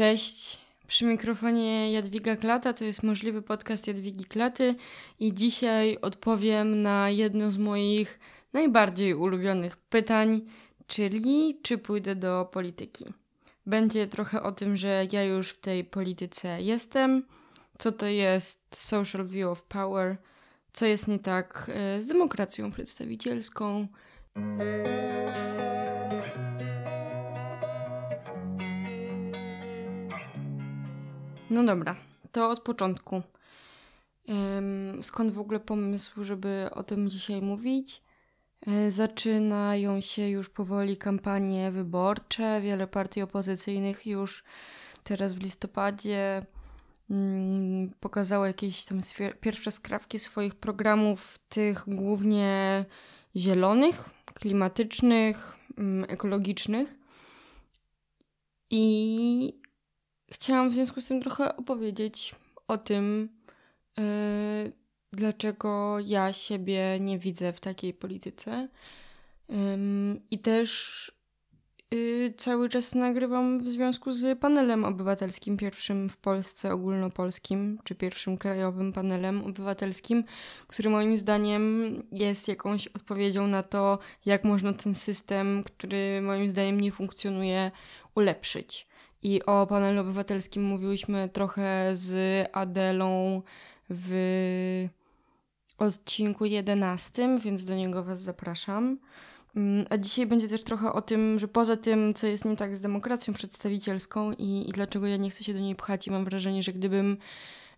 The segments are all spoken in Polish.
Cześć, przy mikrofonie Jadwiga Klata, to jest możliwy podcast Jadwigi Klaty. I dzisiaj odpowiem na jedno z moich najbardziej ulubionych pytań, czyli czy pójdę do polityki. Będzie trochę o tym, że ja już w tej polityce jestem, co to jest social view of power, co jest nie tak e, z demokracją przedstawicielską. No dobra, to od początku. Skąd w ogóle pomysł, żeby o tym dzisiaj mówić? E, zaczynają się już powoli kampanie wyborcze. Wiele partii opozycyjnych już teraz w listopadzie mm, pokazało jakieś tam pierwsze skrawki swoich programów, tych głównie zielonych, klimatycznych, mm, ekologicznych. I chciałam w związku z tym trochę opowiedzieć o tym, yy, dlaczego ja siebie nie widzę w takiej polityce. Yy, I też yy, cały czas nagrywam w związku z panelem obywatelskim, pierwszym w Polsce ogólnopolskim, czy pierwszym krajowym panelem obywatelskim, który moim zdaniem jest jakąś odpowiedzią na to, jak można ten system, który moim zdaniem nie funkcjonuje, ulepszyć. I o panelu obywatelskim mówiłyśmy trochę z Adelą w odcinku 11, więc do niego Was zapraszam. Mm, a dzisiaj będzie też trochę o tym, że poza tym, co jest nie tak z demokracją przedstawicielską i, i dlaczego ja nie chcę się do niej pchać, i mam wrażenie, że gdybym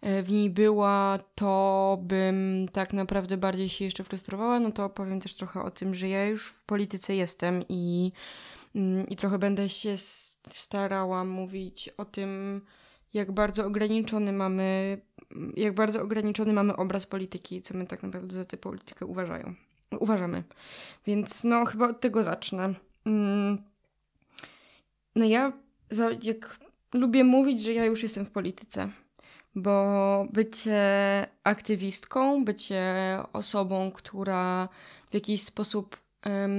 e, w niej była, to bym tak naprawdę bardziej się jeszcze frustrowała, no to opowiem też trochę o tym, że ja już w polityce jestem i, i trochę będę się starała mówić o tym, jak bardzo ograniczony mamy, jak bardzo ograniczony mamy obraz polityki, co my tak naprawdę za tę politykę uważają, uważamy. Więc no, chyba od tego zacznę. Mm. No ja, jak lubię mówić, że ja już jestem w polityce, bo bycie aktywistką, bycie osobą, która w jakiś sposób um,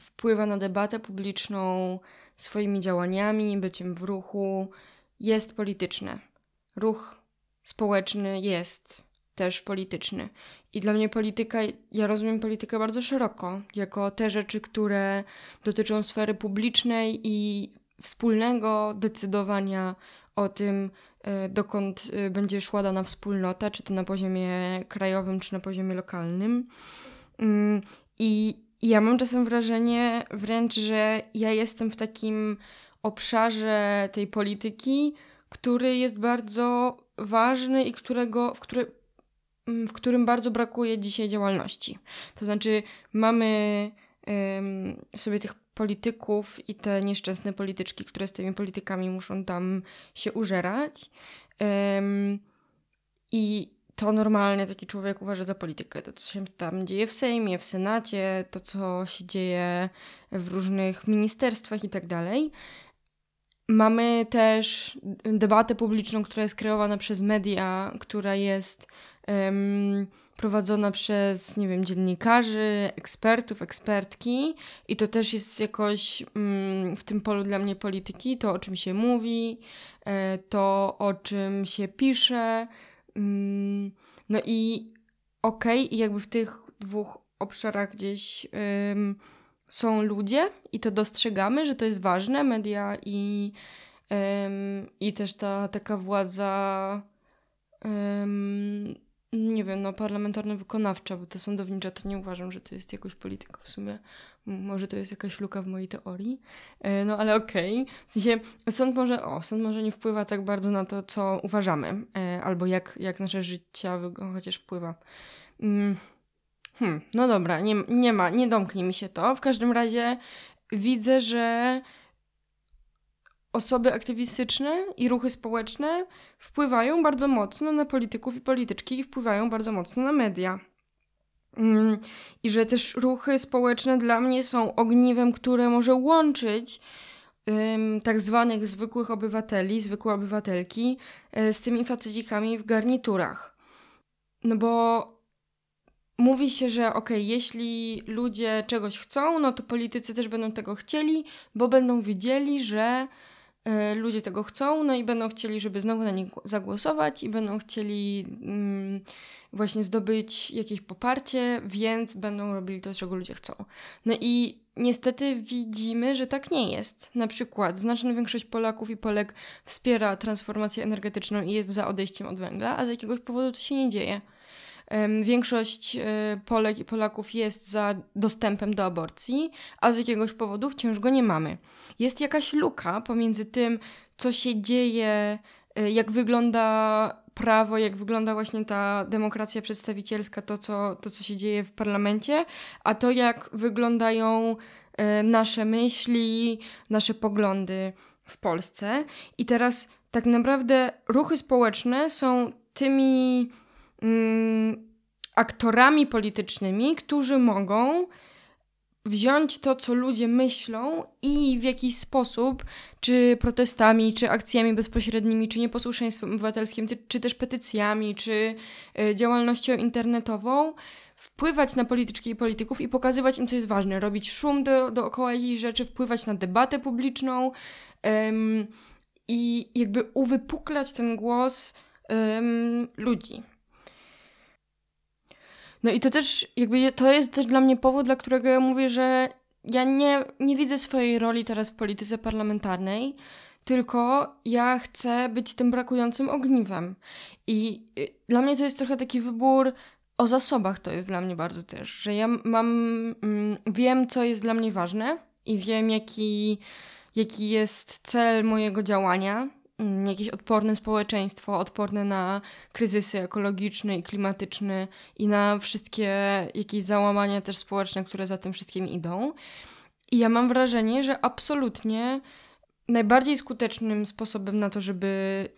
wpływa na debatę publiczną, swoimi działaniami, byciem w ruchu jest polityczne. Ruch społeczny jest też polityczny. I dla mnie polityka, ja rozumiem politykę bardzo szeroko, jako te rzeczy, które dotyczą sfery publicznej i wspólnego decydowania o tym, e, dokąd e, będzie szła dana wspólnota, czy to na poziomie krajowym, czy na poziomie lokalnym. Mm, I i ja mam czasem wrażenie wręcz, że ja jestem w takim obszarze tej polityki, który jest bardzo ważny i którego, w, który, mm, w którym bardzo brakuje dzisiaj działalności. To znaczy, mamy um, sobie tych polityków i te nieszczęsne polityczki, które z tymi politykami muszą tam się użerać. Um, I to normalnie taki człowiek uważa za politykę. To, co się tam dzieje w Sejmie, w Senacie, to, co się dzieje w różnych ministerstwach i tak dalej. Mamy też debatę publiczną, która jest kreowana przez media, która jest um, prowadzona przez, nie wiem, dziennikarzy, ekspertów, ekspertki, i to też jest jakoś um, w tym polu dla mnie polityki, to o czym się mówi, e, to o czym się pisze no i okej, okay, jakby w tych dwóch obszarach gdzieś są ludzie i to dostrzegamy, że to jest ważne, media i, i też ta taka władza nie wiem, no parlamentarno-wykonawcza, bo te sądownicza to nie uważam, że to jest jakoś polityka w sumie. Może to jest jakaś luka w mojej teorii. E, no ale okej. Okay. W sensie sąd może, o, sąd może nie wpływa tak bardzo na to, co uważamy, e, albo jak, jak nasze życia chociaż wpływa. Mm, hmm, no dobra, nie, nie ma, nie domknie mi się to. W każdym razie widzę, że osoby aktywistyczne i ruchy społeczne wpływają bardzo mocno na polityków i polityczki i wpływają bardzo mocno na media. Mm, I że też ruchy społeczne dla mnie są ogniwem, które może łączyć tak zwanych zwykłych obywateli, zwykłe obywatelki y, z tymi facecikami w garniturach. No bo mówi się, że ok, jeśli ludzie czegoś chcą, no to politycy też będą tego chcieli, bo będą wiedzieli, że e, ludzie tego chcą, no i będą chcieli, żeby znowu na nich zagłosować i będą chcieli mm, właśnie zdobyć jakieś poparcie, więc będą robili to, czego ludzie chcą. No i niestety widzimy, że tak nie jest. Na przykład znaczna większość Polaków i Polek wspiera transformację energetyczną i jest za odejściem od węgla, a z jakiegoś powodu to się nie dzieje. Większość e, Polek i Polaków jest za dostępem do aborcji, a z jakiegoś powodu wciąż go nie mamy. Jest jakaś luka pomiędzy tym, co się dzieje, e, jak wygląda prawo, jak wygląda właśnie ta demokracja przedstawicielska, to co, to, co się dzieje w parlamencie, a to, jak wyglądają e, nasze myśli, nasze poglądy w Polsce. I teraz tak naprawdę ruchy społeczne są tymi mm, aktorami politycznymi, którzy mogą wziąć to, co ludzie myślą i w jakiś sposób, czy protestami, czy akcjami bezpośrednimi, czy nieposłuszeństwem obywatelskim, czy, też petycjami, czy y, działalnością internetową, wpływać na polityczki i polityków i pokazywać im, co jest ważne, robić szum do, dookoła jakichś rzeczy, wpływać na debatę publiczną i jakby uwypuklać ten głos ludzi. No i to też, jakby to jest też dla mnie powód, dla którego ja mówię, że ja nie, nie widzę swojej roli teraz w polityce parlamentarnej, tylko ja chcę być tym brakującym ogniwem. I y, dla mnie to jest trochę taki wybór o zasobach, to jest dla mnie bardzo też, że ja mam, mm, wiem, co jest dla mnie ważne i wiem, jaki, jaki jest cel mojego działania jakieś odporne społeczeństwo, odporne na kryzysy ekologiczne i klimatyczne i na wszystkie jakieś załamania też społeczne, które za tym wszystkim idą. I ja mam wrażenie, że absolutnie najbardziej skutecznym sposobem na to, żeby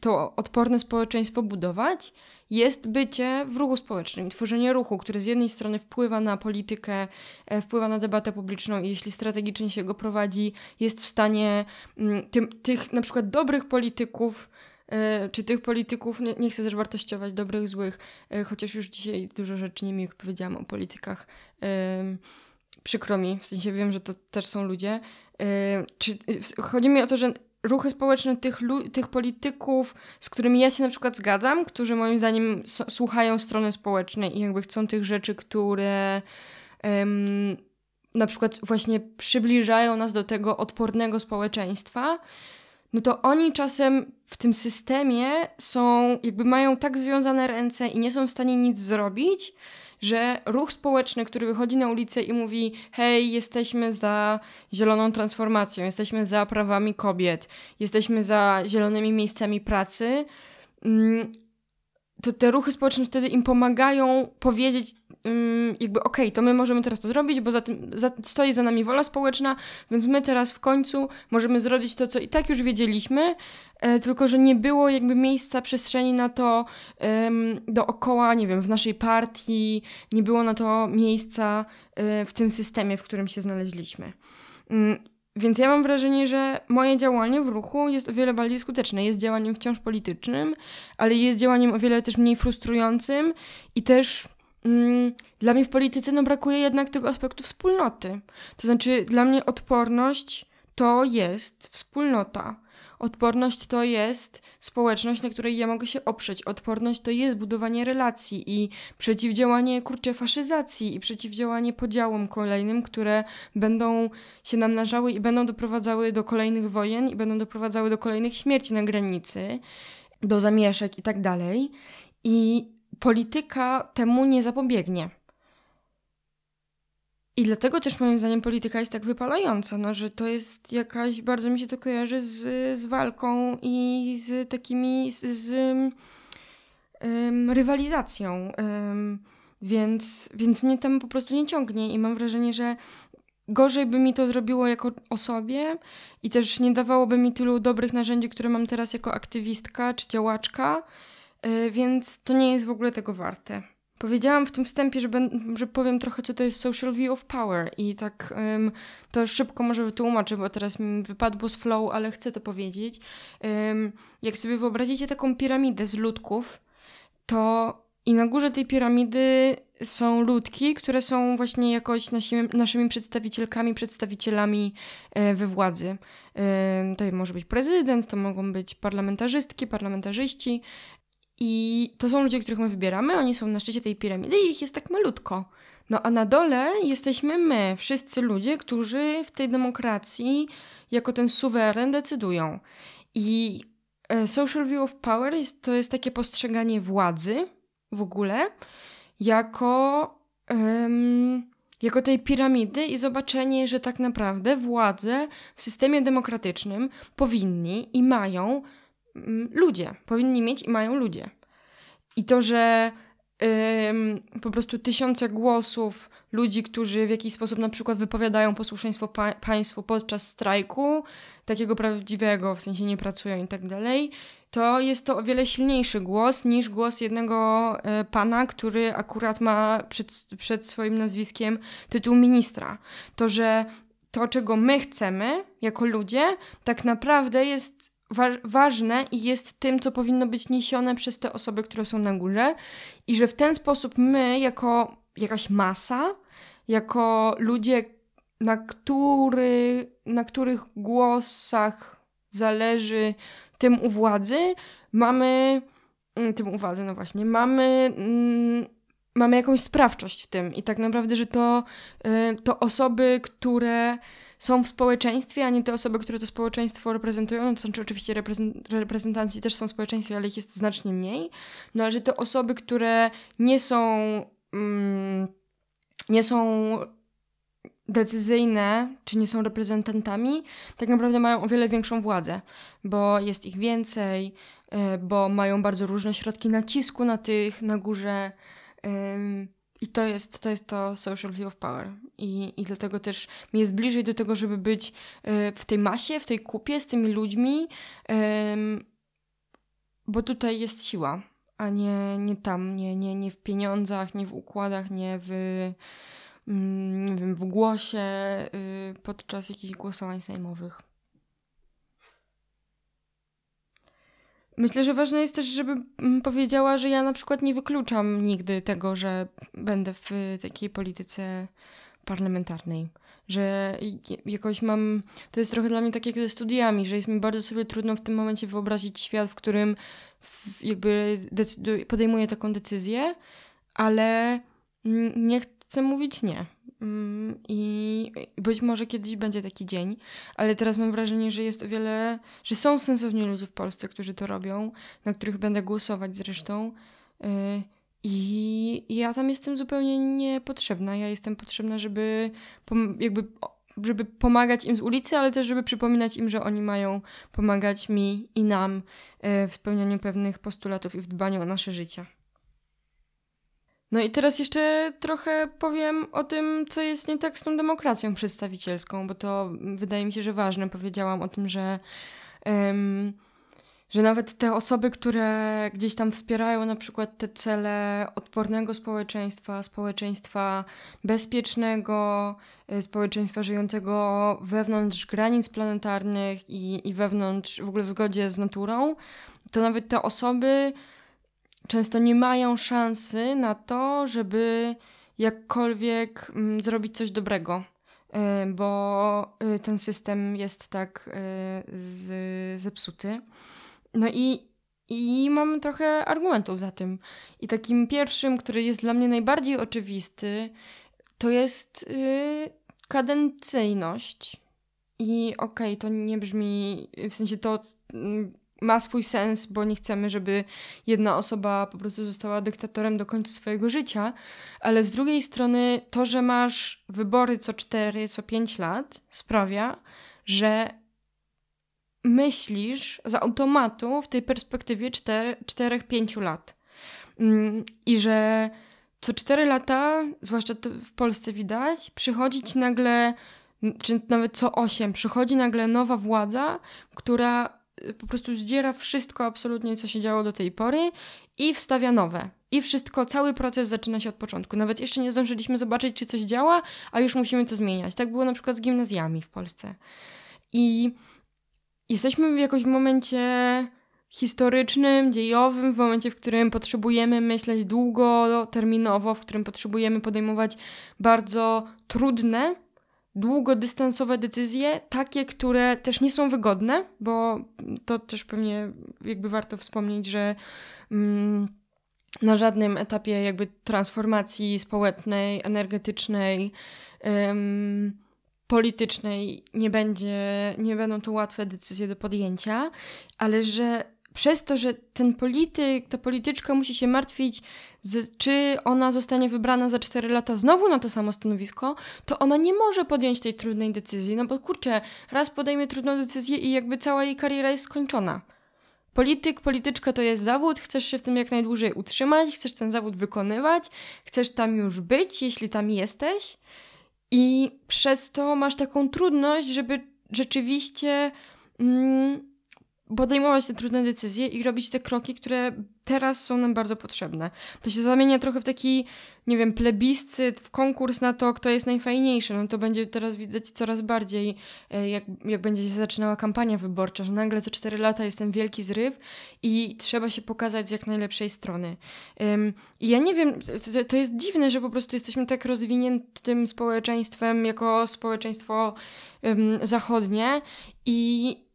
to odporne społeczeństwo budować, jest bycie w ruchu społecznym, tworzenie ruchu, który z jednej strony wpływa na politykę, e, wpływa na debatę publiczną i jeśli strategicznie się go prowadzi, jest w stanie mm, tym, tych na przykład dobrych polityków, e, czy tych polityków, nie, nie, chcę też wartościować dobrych, złych, e, chociaż już dzisiaj dużo rzeczy niemiłych powiedziałam o politykach. Przykro mi, w sensie wiem, że to też są ludzie. Chodzi mi o to, że ruchy społeczne tych, tych polityków, z którymi ja się na przykład zgadzam, którzy moim zdaniem słuchają strony społecznej i jakby chcą tych rzeczy, które na przykład właśnie przybliżają nas do tego odpornego społeczeństwa, no to oni czasem w tym systemie są, jakby mają tak związane ręce i nie są w stanie nic zrobić, że ruch społeczny, który wychodzi na ulicę i mówi: Hej, jesteśmy za zieloną transformacją, jesteśmy za prawami kobiet, jesteśmy za zielonymi miejscami pracy, mm, to te ruchy społeczne wtedy im pomagają powiedzieć jakby okej, okay, to my możemy teraz to zrobić, bo za tym za, stoi za nami wola społeczna, więc my teraz w końcu możemy zrobić to, co i tak już wiedzieliśmy, e, tylko że nie było jakby miejsca, przestrzeni na to dookoła, nie wiem, w naszej partii, nie było na to miejsca e, w tym systemie, w którym się znaleźliśmy. Więc ja mam wrażenie, że moje działanie w ruchu jest o wiele bardziej skuteczne. Jest działaniem wciąż politycznym, ale jest działaniem o wiele też mniej frustrującym i też mm, dla mnie w polityce no, brakuje jednak tego aspektu wspólnoty. To znaczy, dla mnie odporność to jest wspólnota. Odporność to jest społeczność, na której ja mogę się oprzeć. Odporność to jest budowanie relacji i przeciwdziałanie kurczę faszyzacji i przeciwdziałanie podziałom kolejnym, które będą się namnażały i będą doprowadzały do kolejnych wojen i będą doprowadzały do kolejnych śmierci na granicy, do zamieszek i tak dalej. I polityka temu nie zapobiegnie. I dlatego też moim zdaniem polityka jest tak wypalająca, no, że to jest jakaś, bardzo mi się to kojarzy z, z walką i z takimi, z, z um, rywalizacją. Um, więc, więc mnie tam po prostu nie ciągnie i mam wrażenie, że gorzej by mi to zrobiło jako osobie i też nie dawałoby mi tylu dobrych narzędzi, które mam teraz jako aktywistka czy działaczka, yy, więc to nie jest w ogóle tego warte. Powiedziałam w tym wstępie, że, ben, że powiem trochę, co to jest social view of power i tak um, to szybko może wytłumaczę, bo teraz mi wypadło z flow, ale chcę to powiedzieć. Um, jak sobie wyobrazicie taką piramidę z ludków, to i na górze tej piramidy są ludki, które są właśnie jakoś nasimi, naszymi przedstawicielkami, przedstawicielami e, we władzy. To może być prezydent, to mogą być parlamentarzystki, parlamentarzyści. I to są ludzie, których my wybieramy, oni są na szczycie tej piramidy i ich jest tak malutko. No a na dole jesteśmy my, wszyscy ludzie, którzy w tej demokracji jako ten suweren decydują. I e, social view of power jest, to jest takie postrzeganie władzy w ogóle jako, um, jako tej piramidy i zobaczenie, że tak naprawdę władze w systemie demokratycznym powinni i mają ludzie. Powinni mieć i mają ludzie. I to, że po prostu tysiące głosów ludzi, którzy w jakiś sposób na przykład wypowiadają posłuszeństwo pa państwu podczas strajku, takiego prawdziwego, w sensie nie pracują i tak dalej, to jest to o wiele silniejszy głos niż głos jednego y, pana, który akurat ma przed, przed swoim nazwiskiem tytuł ministra. To, że to, czego my chcemy jako ludzie, tak naprawdę jest wa ważne i jest tym, co powinno być niesione przez te osoby, które są na górze, i że w ten sposób my, jako jakaś masa, jako ludzie, na, który, na których głosach zależy tym u władzy, mamy mm, tym u władzy, no właśnie, mamy, mm, mamy jakąś sprawczość w tym. I tak naprawdę, że to, y, to osoby, które są w społeczeństwie, a nie te osoby, które to społeczeństwo reprezentują. No to znaczy oczywiście reprezentanci też są w społeczeństwie, ale ich jest znacznie mniej. No ale że te osoby, które nie są mm, nie są decyzyjne, czy nie są reprezentantami, tak naprawdę mają o wiele większą władzę, bo jest ich więcej, e, bo mają bardzo różne środki nacisku na tych na górze. I to jest, to jest to social view of power. I, I dlatego też mi jest bliżej do tego, żeby być e, w tej masie, w tej kupie z tymi ludźmi, bo tutaj jest siła, a nie, nie tam, nie, nie, nie w pieniądzach, nie w układach, nie w, mm, nie wiem, w głosie y, podczas jakichś głosowań sejmowych. Myślę, że ważne jest też, żeby powiedziała, że ja na przykład nie wykluczam nigdy tego, że będę w takiej polityce parlamentarnej. Że jakoś mam. To jest trochę dla mnie tak jak ze studiami, że jest mi bardzo sobie trudno w tym momencie wyobrazić świat, w którym jakby podejmuję taką decyzję, ale nie chcę mówić nie. Mm, I być może kiedyś będzie taki dzień, ale teraz mam wrażenie, że jest o wiele, że są sensowni ludzie w Polsce, którzy to robią, na których będę głosować zresztą. Y, I ja tam jestem zupełnie niepotrzebna. Ja jestem potrzebna, żeby jakby żeby pomagać im z ulicy, ale też żeby przypominać im, że oni mają pomagać mi i nam y, w spełnianiu pewnych postulatów i w dbaniu o nasze życie. No i teraz jeszcze trochę powiem o tym, co jest nie tak z tą demokracją przedstawicielską, bo to wydaje mi się, że ważne. Powiedziałam o tym, że, um, że nawet te osoby, które gdzieś tam wspierają na przykład te cele odpornego społeczeństwa, społeczeństwa bezpiecznego, e, społeczeństwa żyjącego wewnątrz granic planetarnych i, i wewnątrz w ogóle w zgodzie z naturą, to nawet te osoby często nie mają szansy na to, żeby jakkolwiek mm, zrobić coś dobrego, y, bo y, ten system jest tak y, z, zepsuty. No i, i mam trochę argumentów za tym. I takim pierwszym, który jest dla mnie najbardziej oczywisty, to jest kadencyjność. I okej, okay, to nie brzmi, w sensie to mm, ma swój sens, bo nie chcemy, żeby jedna osoba po prostu została dyktatorem do końca swojego życia, ale z drugiej strony to, że masz wybory co 4, co 5 lat sprawia, że myślisz z automatu w tej perspektywie 4-5 lat. Mm, I że co 4 lata, zwłaszcza w Polsce widać, przychodzi ci nagle, czy nawet co 8, przychodzi nagle nowa władza, która po prostu zdziera wszystko absolutnie, co się działo do tej pory i wstawia nowe. I wszystko, cały proces zaczyna się od początku. Nawet jeszcze nie zdążyliśmy zobaczyć, czy coś działa, a już musimy to zmieniać. Tak było na przykład z gimnazjami w Polsce. I jesteśmy w jakimś momencie historycznym, dziejowym, w momencie, w którym potrzebujemy myśleć długoterminowo, w którym potrzebujemy podejmować bardzo trudne, długodystansowe decyzje, takie, które też nie są wygodne, bo to też pewnie jakby warto wspomnieć, że mm, na żadnym etapie jakby transformacji społecznej, energetycznej, ym, politycznej nie będzie, nie będą to łatwe decyzje do podjęcia, ale że przez to, że ten polityk, ta polityczka musi się martwić, z, czy ona zostanie wybrana za 4 lata znowu na to samo stanowisko, to ona nie może podjąć tej trudnej decyzji. No bo kurczę, raz podejmie trudną decyzję i jakby cała jej kariera jest skończona. Polityk, polityczka to jest zawód, chcesz się w tym jak najdłużej utrzymać, chcesz ten zawód wykonywać, chcesz tam już być, jeśli tam jesteś. I przez to masz taką trudność, żeby rzeczywiście. Mm, podejmować te trudne decyzje i robić te kroki, które teraz są nam bardzo potrzebne. To się zamienia trochę w taki, nie wiem, plebiscyt, w konkurs na to, kto jest najfajniejszy. No to będzie teraz widać coraz bardziej, e, jak, jak będzie się zaczynała kampania wyborcza, że nagle co cztery lata jest ten wielki zryw i trzeba się pokazać z jak najlepszej strony. I ja nie wiem, to, to jest dziwne, że po prostu jesteśmy tak rozwiniętym społeczeństwem jako społeczeństwo um, zachodnie i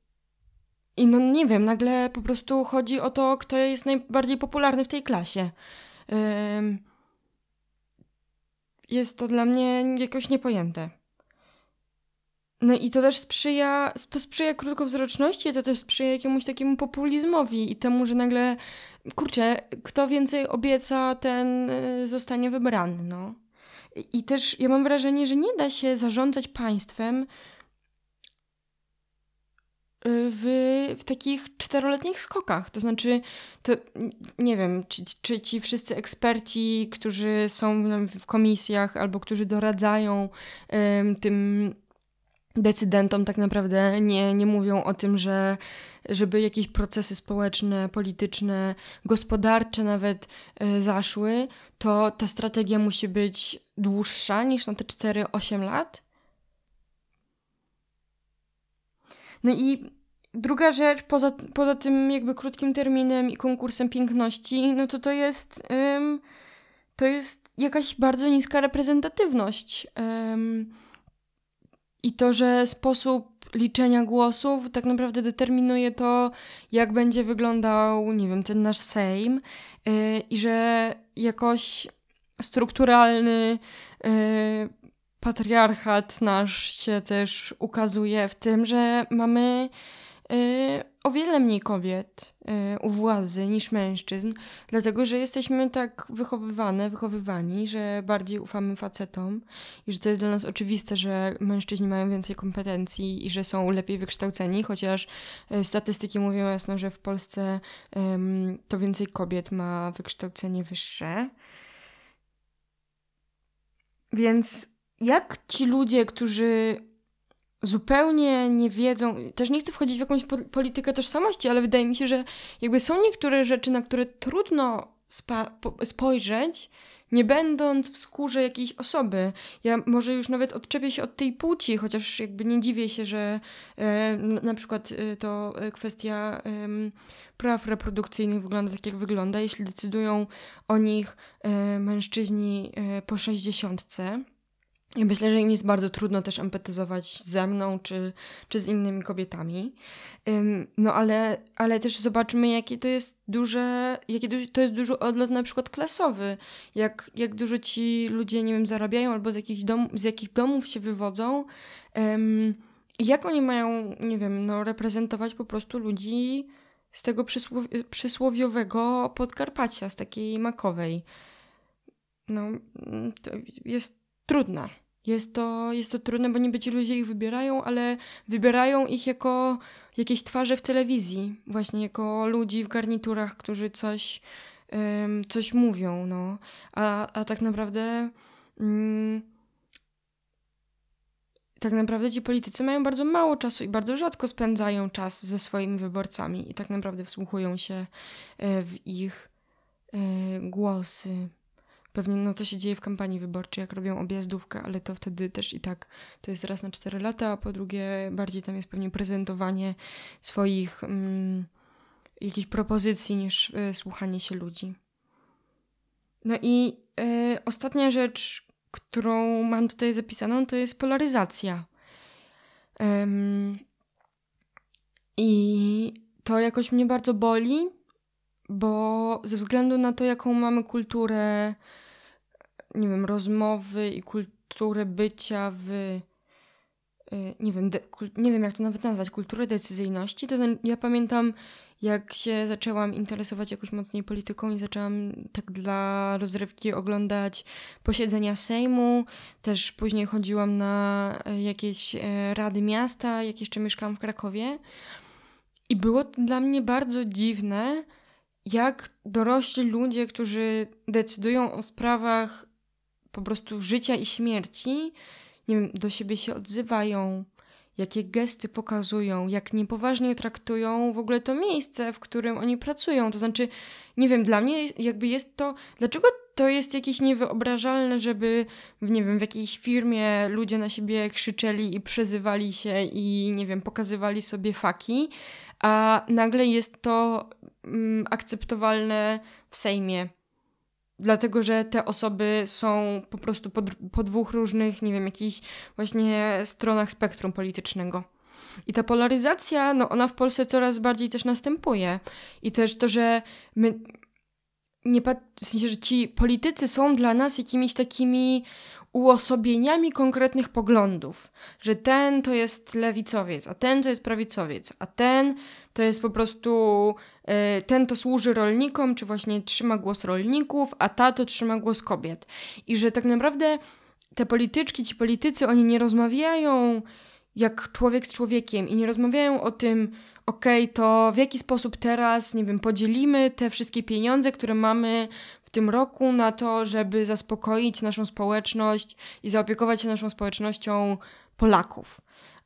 i no nie wiem, nagle po prostu chodzi o to, kto jest najbardziej popularny w tej klasie. Jest to dla mnie jakoś niepojęte. No i to też sprzyja, to sprzyja krótkowzroczności, to też sprzyja jakiemuś takiemu populizmowi i temu, że nagle, kurczę, kto więcej obieca, ten y, zostanie wybrany, no. I też ja mam wrażenie, że nie da się zarządzać państwem w, w takich czteroletnich skokach. To znaczy, to nie wiem, czy, czy ci wszyscy eksperci, którzy są w komisjach albo którzy doradzają um, tym decydentom tak naprawdę nie, nie mówią o tym, że żeby jakieś procesy społeczne, polityczne, gospodarcze nawet y, zaszły, to ta strategia musi być dłuższa niż na te 4-8 lat. No i druga rzecz, poza, poza tym jakby krótkim terminem i konkursem piękności, no to to jest, um, to jest jakaś bardzo niska reprezentatywność. Um, I to, że sposób liczenia głosów tak naprawdę determinuje to, jak będzie wyglądał, nie wiem, ten nasz Sejm yy, i że jakoś strukturalny yy, patriarchat nasz się też ukazuje w tym, że mamy o wiele mniej kobiet y, u władzy niż mężczyzn, dlatego że jesteśmy tak wychowywane, wychowywani, że bardziej ufamy facetom i że to jest dla nas oczywiste, że mężczyźni mają więcej kompetencji i że są lepiej wykształceni, chociaż y, statystyki mówią jasno, że w Polsce to więcej kobiet ma wykształcenie wyższe. Więc jak ci ludzie, którzy zupełnie nie wiedzą, też nie chcę wchodzić w jakąś politykę tożsamości, ale wydaje mi się, że jakby są niektóre rzeczy, na które trudno spojrzeć, nie będąc w skórze jakiejś osoby. Ja może już nawet odczepię się od tej płci, chociaż jakby nie dziwię się, że e, na przykład e, to kwestia e, praw reprodukcyjnych wygląda tak, jak wygląda, jeśli decydują o nich e, mężczyźni e, po sześćdziesiątce. Ja myślę, że im jest bardzo trudno też empatyzować ze mną czy, czy z innymi kobietami. no ale, ale też zobaczmy, jakie to jest duże, jaki to jest duży odlot na przykład klasowy. Jak, jak dużo ci ludzie, nie wiem, zarabiają albo z jakich, dom, z jakich domów się wywodzą. I jak oni mają, nie wiem, no, reprezentować po prostu ludzi z tego przysłowi przysłowiowego Podkarpacia, z takiej makowej. No, to jest trudne. Jest to, jest to trudne, bo niby ci ludzie ich wybierają, ale wybierają ich jako jakieś twarze w telewizji, właśnie jako ludzi w garniturach, którzy coś, um, coś mówią, no. A, a tak naprawdę um, tak naprawdę ci politycy mają bardzo mało czasu i bardzo rzadko spędzają czas ze swoimi wyborcami i tak naprawdę wsłuchują się e, w ich e, głosy. Pewnie no, to się dzieje w kampanii wyborczej, jak robią objazdówkę, ale to wtedy też i tak to jest raz na 4 lata, a po drugie bardziej tam jest pewnie prezentowanie swoich mm, jakiejś propozycji niż y, słuchanie się ludzi. No i y, ostatnia rzecz, którą mam tutaj zapisaną, to jest polaryzacja. I to jakoś mnie bardzo boli, bo ze względu na to, jaką mamy kulturę, nie wiem, rozmowy i kulturę bycia w y, nie wiem, nie wiem jak to nawet nazwać, kulturę decyzyjności, to ja pamiętam jak się zaczęłam interesować jakoś mocniej polityką i zaczęłam tak dla rozrywki oglądać posiedzenia Sejmu, też później chodziłam na e, jakieś e, rady miasta, jak jeszcze mieszkałam w Krakowie. I było dla mnie bardzo dziwne, jak dorośli ludzie, którzy decydują o sprawach po prostu życia i śmierci, nie wiem, do siebie się odzywają, jakie gesty pokazują, jak niepoważnie traktują w ogóle to miejsce, w którym oni pracują. To znaczy, nie wiem, dla mnie jakby jest to. Dlaczego to jest jakieś niewyobrażalne, żeby, nie wiem, w jakiejś firmie ludzie na siebie krzyczeli i przezywali się i, nie wiem, pokazywali sobie faki, a nagle jest to mm, akceptowalne w Sejmie dlatego że te osoby są po prostu po, po dwóch różnych, nie wiem, jakichś właśnie stronach spektrum politycznego. I ta polaryzacja, no ona w Polsce coraz bardziej też następuje. I też to, że my nie w sensie, że ci politycy są dla nas jakimiś takimi uosobieniami konkretnych poglądów, że ten to jest lewicowiec, a ten to jest prawicowiec, a ten to jest po prostu y, ten to służy rolnikom, czy właśnie trzyma głos rolników, a ta to trzyma głos kobiet. I że tak naprawdę te polityczki, ci politycy, oni nie rozmawiają jak człowiek z człowiekiem i nie rozmawiają o tym, okay, to w jaki sposób teraz, nie wiem, podzielimy te wszystkie pieniądze, które mamy w tym roku na to, żeby zaspokoić naszą społeczność i zaopiekować się naszą społecznością Polaków.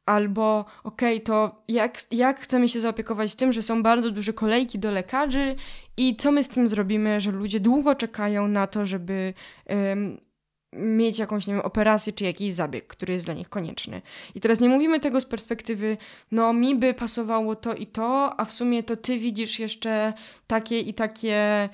Albo, okej, okay, to jak, jak chcemy się zaopiekować tym, że są bardzo duże kolejki do lekarzy i co my z tym zrobimy, że ludzie długo czekają na to, żeby mieć jakąś, nie wiem, operację czy jakiś zabieg, który jest dla nich konieczny. I teraz nie mówimy tego z perspektywy, no mi by pasowało to i to, a w sumie to ty widzisz jeszcze takie i takie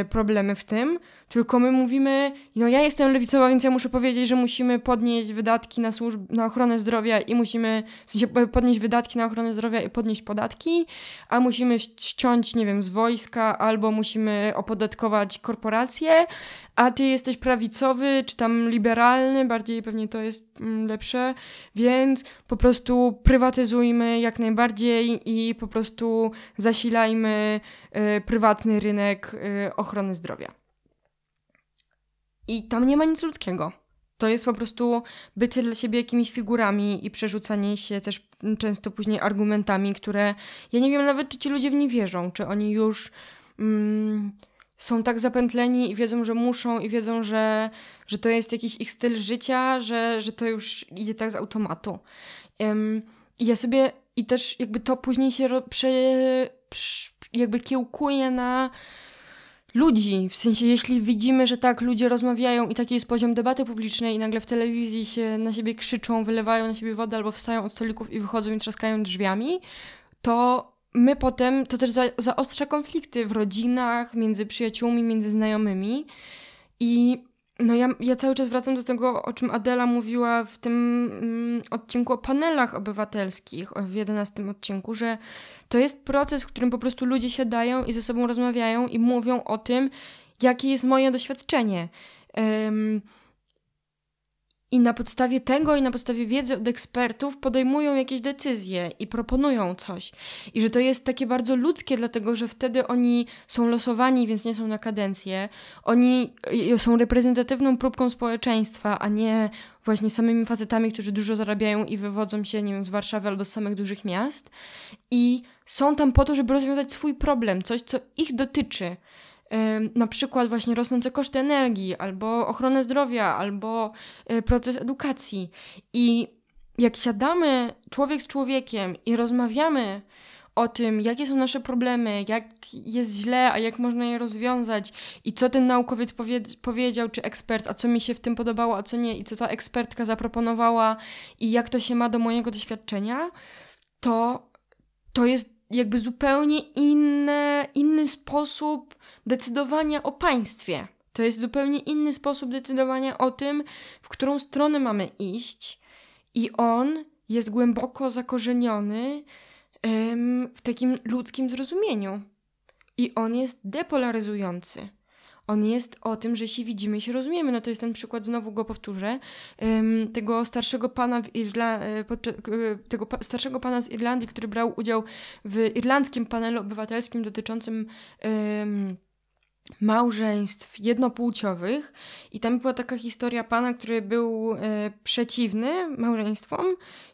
y, problemy w tym, tylko my mówimy, no ja jestem lewicowa, więc ja muszę powiedzieć, że musimy podnieść wydatki na, służb- na ochronę zdrowia i musimy, w sensie podnieść wydatki na ochronę zdrowia i podnieść podatki, a musimy ściąć, nie wiem, z wojska, albo musimy opodatkować korporacje, a ty jesteś prawicowy, czy tam liberalny, bardziej pewnie to jest mm, lepsze, więc po prostu prywatyzujmy jak najbardziej i po prostu zasilajmy y, prywatny rynek y, ochrony zdrowia. I tam nie ma nic ludzkiego. To jest po prostu bycie dla siebie jakimiś figurami i przerzucanie się też często później argumentami, które ja nie wiem nawet, czy ci ludzie w nie wierzą, czy oni już mm, są tak zapętleni i wiedzą, że muszą, i wiedzą, że, że to jest jakiś ich styl życia, że, że to już idzie tak z automatu. Um, I ja sobie, i też jakby to później się prze, jakby kiełkuje na ludzi. W sensie, jeśli widzimy, że tak ludzie rozmawiają i taki jest poziom debaty publicznej i nagle w telewizji się na siebie krzyczą, wylewają na siebie wodę albo wstają od stolików i wychodzą i trzaskają drzwiami, to my potem, to też za, zaostrza konflikty w rodzinach, między przyjaciółmi, między znajomymi i no ja, ja cały czas wracam do tego, o czym Adela mówiła w tym mm, odcinku o panelach obywatelskich, w 11 odcinku, że to jest proces, w którym po prostu ludzie siadają i ze sobą rozmawiają i mówią o tym, jakie jest moje doświadczenie. Um, i na podstawie tego i na podstawie wiedzy od ekspertów podejmują jakieś decyzje i proponują coś. I że to jest takie bardzo ludzkie, dlatego że wtedy oni są losowani, więc nie są na kadencję. Oni są reprezentatywną próbką społeczeństwa, a nie właśnie samymi facetami, którzy dużo zarabiają i wywodzą się, nie wiem, z Warszawy albo z samych dużych miast. I są tam po to, żeby rozwiązać swój problem, coś, co ich dotyczy na przykład właśnie rosnące koszty energii, albo ochronę zdrowia, albo e, proces edukacji. I jak siadamy człowiek z człowiekiem i rozmawiamy o tym, jakie są nasze problemy, jak jest źle, a jak można je rozwiązać i co ten naukowiec powie powiedział, czy ekspert, a co mi się w tym podobało, a co nie, i co ta ekspertka zaproponowała i jak to się ma do mojego doświadczenia, to to jest jakby zupełnie inne, inny sposób decydowania o państwie. To jest zupełnie inny sposób decydowania o tym, w którą stronę mamy iść. I on jest głęboko zakorzeniony w takim ludzkim zrozumieniu. I on jest depolaryzujący. On jest o tym, że się widzimy i się rozumiemy. No to jest ten przykład, znowu go powtórzę, tego starszego pana w Irla- e, e, tego starszego pana z Irlandii, który brał udział w irlandzkim panelu obywatelskim dotyczącym małżeństw jednopłciowych i tam była taka historia pana, który był e, przeciwny małżeństwom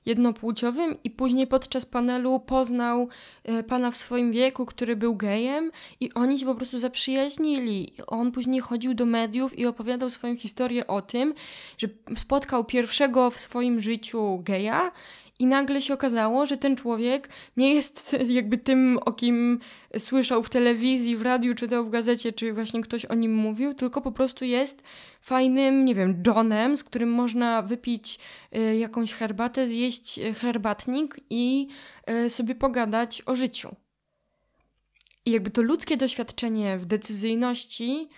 jednopłciowym i później podczas panelu poznał e, pana w swoim wieku, który był gejem i oni się po prostu zaprzyjaźnili. On później chodził do mediów i opowiadał swoją historię o tym, że spotkał pierwszego w swoim życiu geja i nagle się okazało, że ten człowiek nie jest jakby tym, o kim słyszał w telewizji, w radiu, czytał w gazecie, czy właśnie ktoś o nim mówił, tylko po prostu jest fajnym, nie wiem, Johnem, z którym można wypić y, jakąś herbatę, zjeść herbatnik i y, sobie pogadać o życiu. I jakby to ludzkie doświadczenie w decyzyjności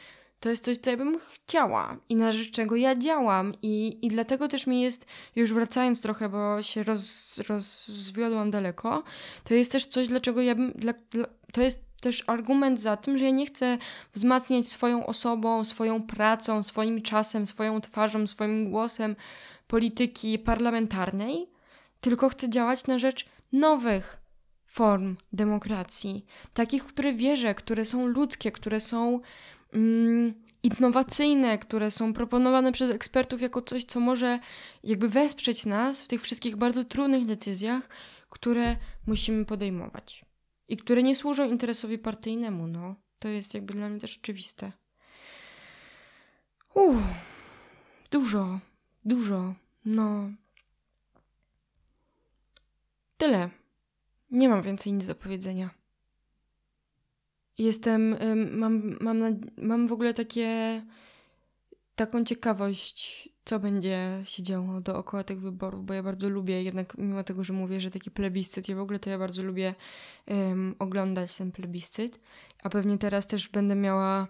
to jest coś, co ja bym chciała i na rzecz czego ja działam. I, i dlatego też mi jest, już wracając trochę, bo się roz, rozwiodłam daleko, to jest też coś, dlaczego ja bym, dla, dla, to jest też argument za tym, że ja nie chcę wzmacniać swoją osobą, swoją pracą, swoim czasem, swoją twarzą, swoim głosem polityki parlamentarnej, tylko chcę działać na rzecz nowych form demokracji, takich, w które wierzę, które są ludzkie, które są innowacyjne, które są proponowane przez ekspertów jako coś, co może jakby wesprzeć nas w tych wszystkich bardzo trudnych decyzjach, które musimy podejmować i które nie służą interesowi partyjnemu. No, to jest jakby dla mnie też oczywiste. Uff, dużo, dużo, no. Tyle. Nie mam więcej nic do powiedzenia. Jestem, mam, mam, mam w ogóle takie, taką ciekawość, co będzie się działo dookoła tych wyborów, bo ja bardzo lubię, jednak mimo tego, że mówię, że taki plebiscyt, ja w ogóle to ja bardzo lubię um, oglądać ten plebiscyt, a pewnie teraz też będę miała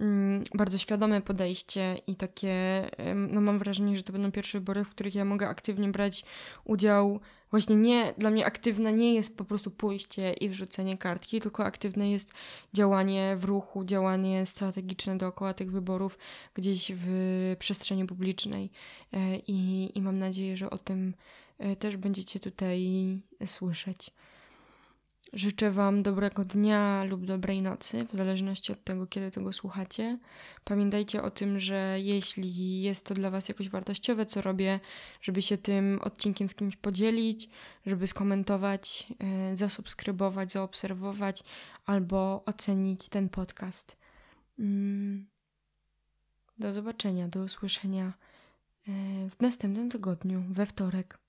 um, bardzo świadome podejście i takie, um, no mam wrażenie, że to będą pierwsze wybory, w których ja mogę aktywnie brać udział Właśnie nie, dla mnie aktywne nie jest po prostu pójście i wrzucenie kartki, tylko aktywne jest działanie w ruchu, działanie strategiczne dookoła tych wyborów gdzieś w przestrzeni publicznej. E, I, i mam nadzieję, że o tym e, też będziecie tutaj słyszeć. Życzę Wam dobrego dnia lub dobrej nocy, w zależności od tego, kiedy tego słuchacie. Pamiętajcie o tym, że jeśli jest to dla Was jakoś wartościowe, co robię, żeby się tym odcinkiem z kimś podzielić, żeby skomentować, e, zasubskrybować, zaobserwować albo ocenić ten podcast. Mm. Do zobaczenia, do usłyszenia e, w następnym tygodniu, we wtorek.